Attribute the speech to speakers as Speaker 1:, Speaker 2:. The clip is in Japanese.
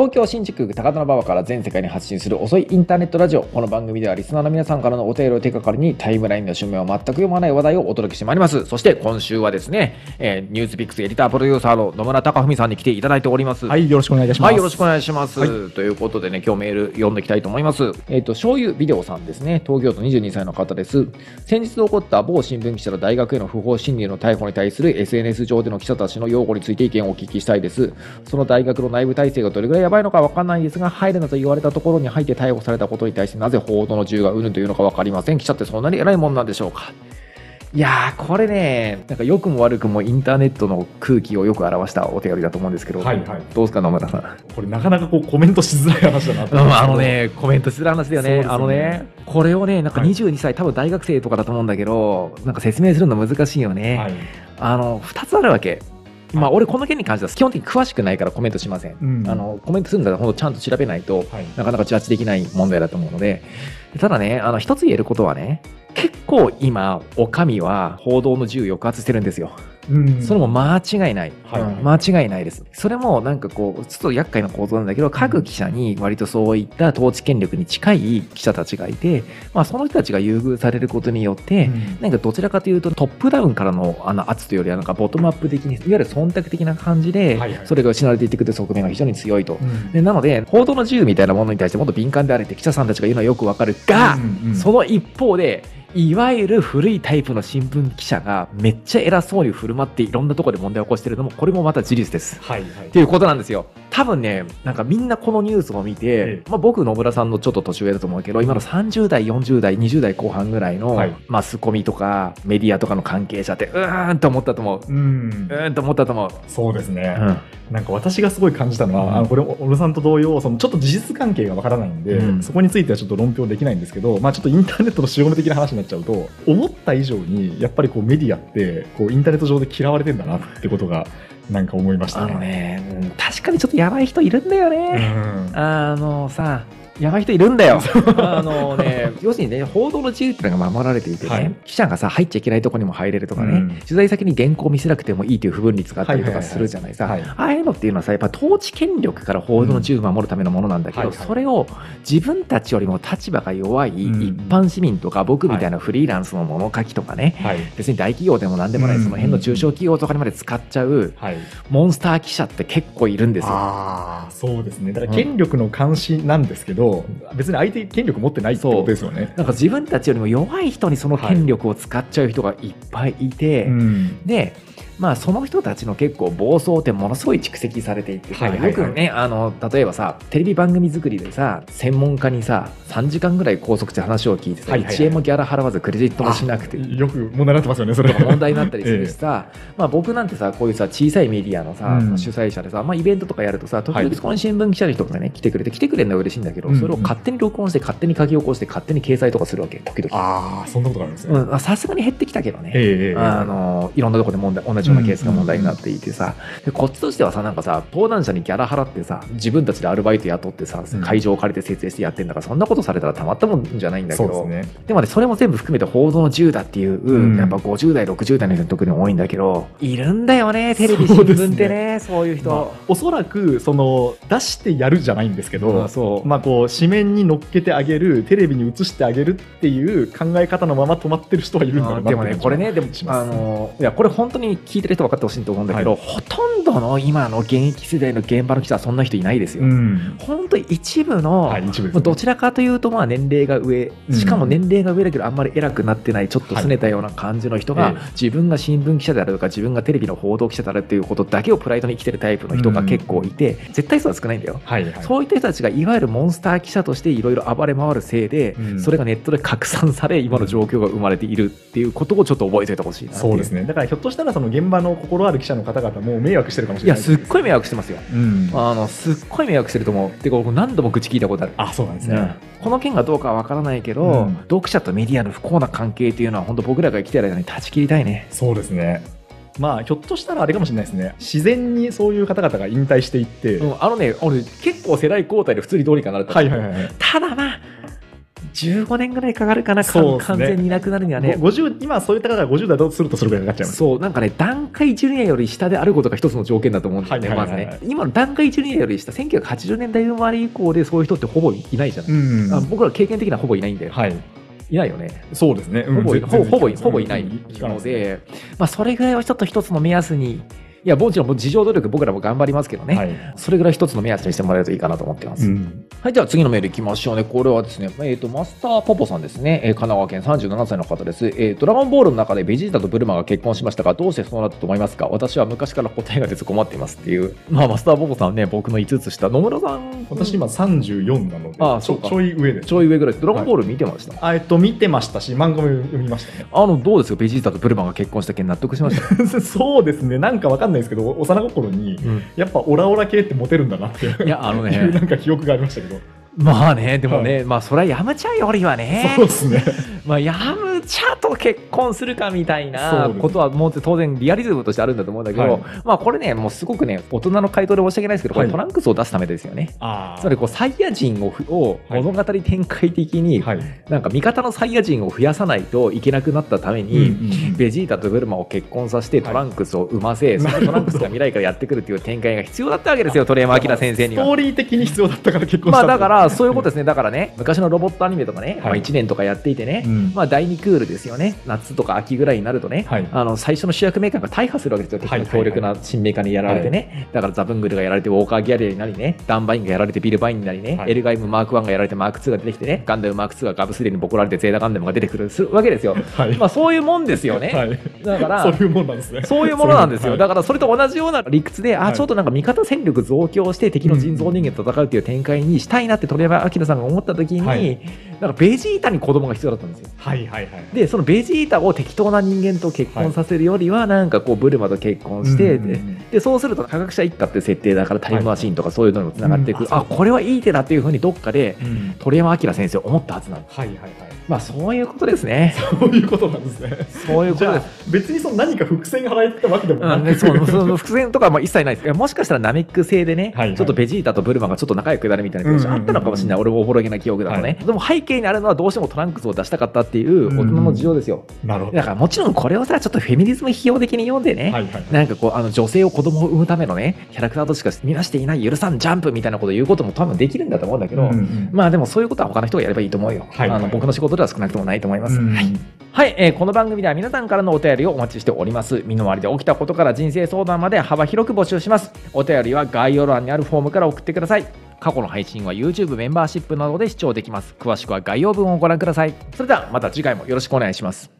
Speaker 1: 東京新宿区高田馬場から全世界に発信する遅いインターネットラジオこの番組ではリスナーの皆さんからのお便りを手がかりにタイムラインの趣味を全く読まない話題をお届けしてまいりますそして今週はですね、えーニュースピックスエディタープロデューサーの野村貴文さんに来ていただいております
Speaker 2: はい、よろしくお願いいたします。
Speaker 1: はい、よろしくお願いします。
Speaker 2: はい
Speaker 1: ということでね、今日メール読んでいきたいと思います。えっ、と、醤油ビデオさんですね。東京都22歳の方です。先日起こった某新聞記者の大学への不法侵入の逮捕に対する SNS 上での記者たちの擁護について意見をお聞きしたいです。その大学の内部体制がどれぐらいやばいのかわかんないですが、入るなと言われたところに入って逮捕されたことに対してなぜ報道の銃がうぬというのかわかりません。記者ってそんなに偉いもんなんでしょうか いやー、これね、なんか良くも悪くもインターネットの空気をよく表したお手紙だと思うんですけど、
Speaker 2: はいはい
Speaker 1: どうですか、野村さん。
Speaker 2: これなかなかこうコメントしづらい話だなと
Speaker 1: あの。ね、コメントする話だよね。
Speaker 2: ね
Speaker 1: あのね、これをね、なんか
Speaker 2: はい
Speaker 1: 22歳、多分大学生とかだと思うんだけど、なんか説明するの難しいよね。
Speaker 2: はい。
Speaker 1: あの、2つあるわけ。まあ、俺この件に関しては基本的に詳しくないからコメントしません。
Speaker 2: うん
Speaker 1: あのコメントするんだったら本当ちゃんと調べないと、
Speaker 2: はい
Speaker 1: なかなかジャッジできない問題だと思うので、ただね、あの一つ言えることはね、結構今、お上は報道の自由抑圧してるんですよ。
Speaker 2: うん。
Speaker 1: それも間違いない、
Speaker 2: はい。
Speaker 1: うん。間違いないです。それもなんかこう、ちょっと厄介な構造なんだけど、各記者に割とそういった統治権力に近い記者たちがいて、まあ、その人たちが優遇されることによって、
Speaker 2: うん。
Speaker 1: なんかどちらかというとトップダウンからのあの圧というよりはなんかボトムアップ的にいわゆる忖度的な感じで
Speaker 2: はいはい。
Speaker 1: それが失われていってくる側面が非常に強いと。
Speaker 2: うん。
Speaker 1: でなので報道の自由みたいなものに対してもっと敏感であれって記者さんたちが言うのはよくわかるが、
Speaker 2: うんうん。
Speaker 1: その一方でいわゆる古いタイプの新聞記者がめっちゃ偉そうに振る舞っていろんなところで問題を起こしてるのもこれもまた事実です。
Speaker 2: はいはい
Speaker 1: っていうことなんですよ。多分ね、なんかみんなこのニュースを見て、
Speaker 2: え
Speaker 1: まあ、僕、野村さんのちょっと年上だと思うけど、今の30代、40代、20代後半ぐらいの、
Speaker 2: はい。
Speaker 1: マスコミとかメディアとかの関係者って、うーんと思ったと思う。
Speaker 2: うん。
Speaker 1: うーんと思ったと思う。
Speaker 2: そうですね、
Speaker 1: うん。
Speaker 2: なんか私がすごい感じたのは、
Speaker 1: うん。
Speaker 2: あのこれ小野さんと同様そのちょっと事実関係がわからないんで、
Speaker 1: うん。
Speaker 2: そこについてはちょっと論評できないんですけど、まあ、ちょっとインターネットの潮目的な話になっちゃうと思った以上にやっぱりこうメディアってこうインターネット上で嫌われてんだなってことがなんか思いました
Speaker 1: あ
Speaker 2: ね。
Speaker 1: のね、うん確かにちょっとやばい人いるんだよ
Speaker 2: う
Speaker 1: ね。
Speaker 2: ん
Speaker 1: あのさ、やばい人いるんだよ。あのね、要するにね、報道の自由っていうのが守られていてね、
Speaker 2: はい。
Speaker 1: 記者がさ、入っちゃいけないとこにも入れるとかね、
Speaker 2: うん。
Speaker 1: 取材先に原稿見せなくてもいいという不分率があったりとかするじゃないさ。ああいうのっていうのはさ、やっぱ統治権力から報道の自由を守るためのものなんだけど、
Speaker 2: うんはいはい。
Speaker 1: それを自分たちよりも立場が弱い
Speaker 2: うん。
Speaker 1: 一般市民とか、僕みたいなフリーランスの物書きとかね、
Speaker 2: はい。
Speaker 1: 別に大企業でも何でもない、
Speaker 2: うん。
Speaker 1: その辺の中小企業とかにまで使っちゃう
Speaker 2: はい、
Speaker 1: モンスター記者って結構いるんですよ。
Speaker 2: ああそうですね。だから権力の監視なんですけど、別に相手権力持ってないってことですよね。
Speaker 1: なんか自分たちよりも弱い人にその権力を使っちゃう人がいっぱいいて、
Speaker 2: うん
Speaker 1: で、まあ、その人たちの結構暴走ってものすごい蓄積されていてさ、
Speaker 2: はいはいはい。
Speaker 1: よくねあの例えばさテレビ番組作りでさ専門家にさ3時間ぐらい拘束して話を聞いてさ、
Speaker 2: はいはいはい。
Speaker 1: 1円もギャラ払わずクレジットもしなくて。
Speaker 2: よく問題になってますよねそれは。
Speaker 1: 問題になったりするしさ、まあ、僕なんてさこういうさ小さいメディアのさ、
Speaker 2: うん。
Speaker 1: 主催者でさ、まあ、イベントとかやるとさ時
Speaker 2: はい。
Speaker 1: 々そこに新聞記者の人がね来てくれて来てくれるのは嬉しいんだけど、
Speaker 2: うんうん。
Speaker 1: それを勝手に録音して勝手に書き起こして勝手に掲載とかするわけ時々。
Speaker 2: ああそんなことがあるんですね。
Speaker 1: うんさすがに減ってきたけどね。
Speaker 2: ええええ
Speaker 1: あのいろんなところで問題同じケースが問題になっていてさ、でこっちとしてはさなんかさ登壇者にギャラ払ってさ自分たちでアルバイト雇ってさ
Speaker 2: うん。
Speaker 1: 会場を借りて設営してやってんだからそんなことされたらたまったもんじゃないんだけど。
Speaker 2: ですね。
Speaker 1: でもねそれも全部含めて報道の自由だっていう、
Speaker 2: うん。
Speaker 1: やっぱ50代60代の人特に多いんだけどいるんだよねテレビ新聞ってねそういう人、
Speaker 2: まあおそらくその出してやるじゃないんですけど、まあこう紙面に乗っけてあげるテレビに映してあげるっていう考え方のまま止まってる人はいるんだろうなって
Speaker 1: でもね、これね、でもあの、いや、これ本当に聞いてる人分かってほしいと思うんだけど、ほとんどの今の現役世代の現場の人はそんな人いないですよ。
Speaker 2: うん。
Speaker 1: 本当に一部の、
Speaker 2: はい一部ね。
Speaker 1: まあどちらかというとまあ年齢が上、しかも年齢が上だけどあんまり偉くなってないちょっと拗ねたような感じの人が、自分が新聞記者であるとか自分がテレビの報道記者であるっていうことだけをプライドに生きてるタイプの人が結構いて、絶対数は少ないんだよ。
Speaker 2: はいはい。
Speaker 1: そういった人たちがいわゆるモンスター記者としていろいろ暴れ回るせいで、
Speaker 2: うん。
Speaker 1: それがネットで拡散され今の状況が生まれているっていうことをちょっと覚えておいてほしいな
Speaker 2: そうですね。だからひょっとしたらその現場の心ある記者の方々も迷惑してるかもし
Speaker 1: いや
Speaker 2: れない。
Speaker 1: すっごい迷惑してますよ。
Speaker 2: うん。
Speaker 1: あのすっごい迷惑してると思う。てか僕何度も口聞いたことある。
Speaker 2: あそうなんですね、
Speaker 1: うん。この件がどうかは分からないけど、
Speaker 2: うん。
Speaker 1: 読者とメディアの不幸な関係っていうのは本当僕らが生きてる間に断ち切りたいね。
Speaker 2: そうですね。まあひょっとしたらあれかもしれないですね。自然にそういう方々が引退していって、
Speaker 1: うん、あのね俺結構世代交代で普通にどうにかなる
Speaker 2: はいはいはいはい。
Speaker 1: ただまあ15年ぐらいかかるかな、
Speaker 2: ね
Speaker 1: 完全にいなくなるにはね。
Speaker 2: 50今そういった方が50代だとするとそれぐらいかかっちゃいます
Speaker 1: そう、なんかね、段階ジュニアより下であることが一つの条件だと思うんだよね、まずね。今の段階ジュニアより下、1980年代生まれ以降でそういう人ってほぼいないじゃない。
Speaker 2: うん
Speaker 1: あ僕ら経験的にはほぼいないんだよ。
Speaker 2: はい
Speaker 1: いないよね。
Speaker 2: そうですね、うん
Speaker 1: ほぼ、ほぼ、ほぼ、いないので、まあ、それぐらいをちょっと一つの目安に、いや、もちろんもう自助努力僕らも頑張りますけどね。
Speaker 2: はい
Speaker 1: それぐらい一つの目安にしてもらえるといいかなと思ってます。
Speaker 2: うん
Speaker 1: はい、じゃあ次のメールいきましょうね。これはですね、えっ、と、マスターポポさんですね。えー神奈川県37歳の方です。えードラゴンボールの中でベジータとブルマが結婚しましたが、どうしてそうなったと思いますか？私は昔から答えが出ず困っていますっていう。まあ、マスターポポさんね、僕の5つ下。野村さん、
Speaker 2: 私今34なのでちょ
Speaker 1: あそうか
Speaker 2: ちょい上です
Speaker 1: ちょい上ぐらい。ドラゴンボール見てました、
Speaker 2: あえっと見てましたし漫画も読みましたね
Speaker 1: あの、どうですか？ベジータとブルマが結婚した件納得しました、
Speaker 2: そうですねなんかわかんないですけど幼心に
Speaker 1: うん。
Speaker 2: やっぱオラオラ系ってモテるんだなっていう
Speaker 1: いや、あのね。
Speaker 2: いう、なんか記憶がありましたけど、
Speaker 1: まあね、でもね、まあそれはヤムチャよりはね。
Speaker 2: そう、ですね。
Speaker 1: まあヤムチャと結婚するかみたいなことはもう当然リアリズムとしてあるんだと思うんだけど、
Speaker 2: はい。
Speaker 1: まあこれね、もうすごくね、大人の回答で申し訳ないですけど、これ
Speaker 2: はい
Speaker 1: トランクスを出すためですよね。
Speaker 2: あ
Speaker 1: つまりこうサイヤ人をふを
Speaker 2: はい。
Speaker 1: 物語展開的に、
Speaker 2: はい、
Speaker 1: なんか味方のサイヤ人を増やさないといけなくなったために、
Speaker 2: うん
Speaker 1: ベジータとブルマを結婚させてトランクスを産ませ、そのトランクスが未来からやってくるっていう展開が必要だったわけですよ、鳥山明先生には。
Speaker 2: スト。ーリー的に必要だったから結婚した
Speaker 1: まあだからそういうこと
Speaker 2: で
Speaker 1: ですね、だからね、昔のロボットアニメとかね、まあ、
Speaker 2: はい
Speaker 1: 1年とかやっていてね、
Speaker 2: うん。
Speaker 1: まあ第2クールですよね、夏とか秋ぐらいになるとね、
Speaker 2: はい。
Speaker 1: あの最初の主役メーカーが大破するわけですよ、敵の強力な新メーカーにやられてね、だからザブングルがやられて、ウォーカーギャリアになりね、ダンバインがやられて、ビルバインになりね、
Speaker 2: はい。
Speaker 1: エルガイムマーク1がやられて、マーク2が出てきてね、ガンダムマーク2がガブスレにボコられて、ゼータガンダムが出てくるわけですよ。
Speaker 2: はい。
Speaker 1: まあそういうもんですよね。
Speaker 2: はい、
Speaker 1: だから
Speaker 2: そういうもんなんですね。
Speaker 1: そういうものなんですよ。
Speaker 2: はい。
Speaker 1: だからそれと同じような理屈で、あ、
Speaker 2: はい。
Speaker 1: ちょっとなんか味方戦力増強して敵の人造人間と戦うっていう展開にしたいなって鳥山明さんが思った時に、
Speaker 2: はい
Speaker 1: なんかベジータに子供が必要だったんですよ。
Speaker 2: はいはいはい。
Speaker 1: で、そのベジータを適当な人間と結婚させるよりは、なんかこうブルマと結婚して、
Speaker 2: うんうんうん。
Speaker 1: ででそうすると科学者一家って設定だからタイムマシーンとかそういうのにもつながっていく、
Speaker 2: うん
Speaker 1: あ、これはいい手だっていうふうにどっかで
Speaker 2: うん。
Speaker 1: 鳥山明先生思ったはずなんです。
Speaker 2: はいはいはい。
Speaker 1: まあそういうことですね。
Speaker 2: そういうことなんですね。
Speaker 1: そういうこ
Speaker 2: じゃあ
Speaker 1: とです。
Speaker 2: 別にその何か伏線が払えてたわけでもなく、
Speaker 1: うんね、そうその伏線とかはまあ一切ないです。もしかしたらナメック星でね、
Speaker 2: はいはい。
Speaker 1: ちょっとベジータとブルマがちょっと仲良くなるみたいな
Speaker 2: うんうんうん
Speaker 1: 描写あったのかもしれない、俺もおぼろげな記憶だとね、でも背景にあるのはどうしてもトランクスを出したかったっていう大人の事情ですよ、
Speaker 2: なるほど。
Speaker 1: だからもちろんこれをさちょっとフェミニズム批評的に読んでね、
Speaker 2: はいはい
Speaker 1: なんかこうあの女性を子供を産むためのねキャラクターとしか見なしていない許さんジャンプみたいなことを言うことも多分できるんだと思うんだけど、
Speaker 2: うんうん
Speaker 1: まあでもそういうことは他の人がやればいいと思うよ、
Speaker 2: はいはい。
Speaker 1: あの僕の仕事では少なくともないと思います、
Speaker 2: うん
Speaker 1: はい。はい、えーこの番組では皆さんからのお便りをお待ちしております。身の回りで起きたことから人生相談まで幅広く募集します。お便りは概要欄にあるフォームから送ってください。過去の配信は YouTube メンバーシップなどで視聴できます。詳しくは概要文をご覧ください。それではまた次回もよろしくお願いします。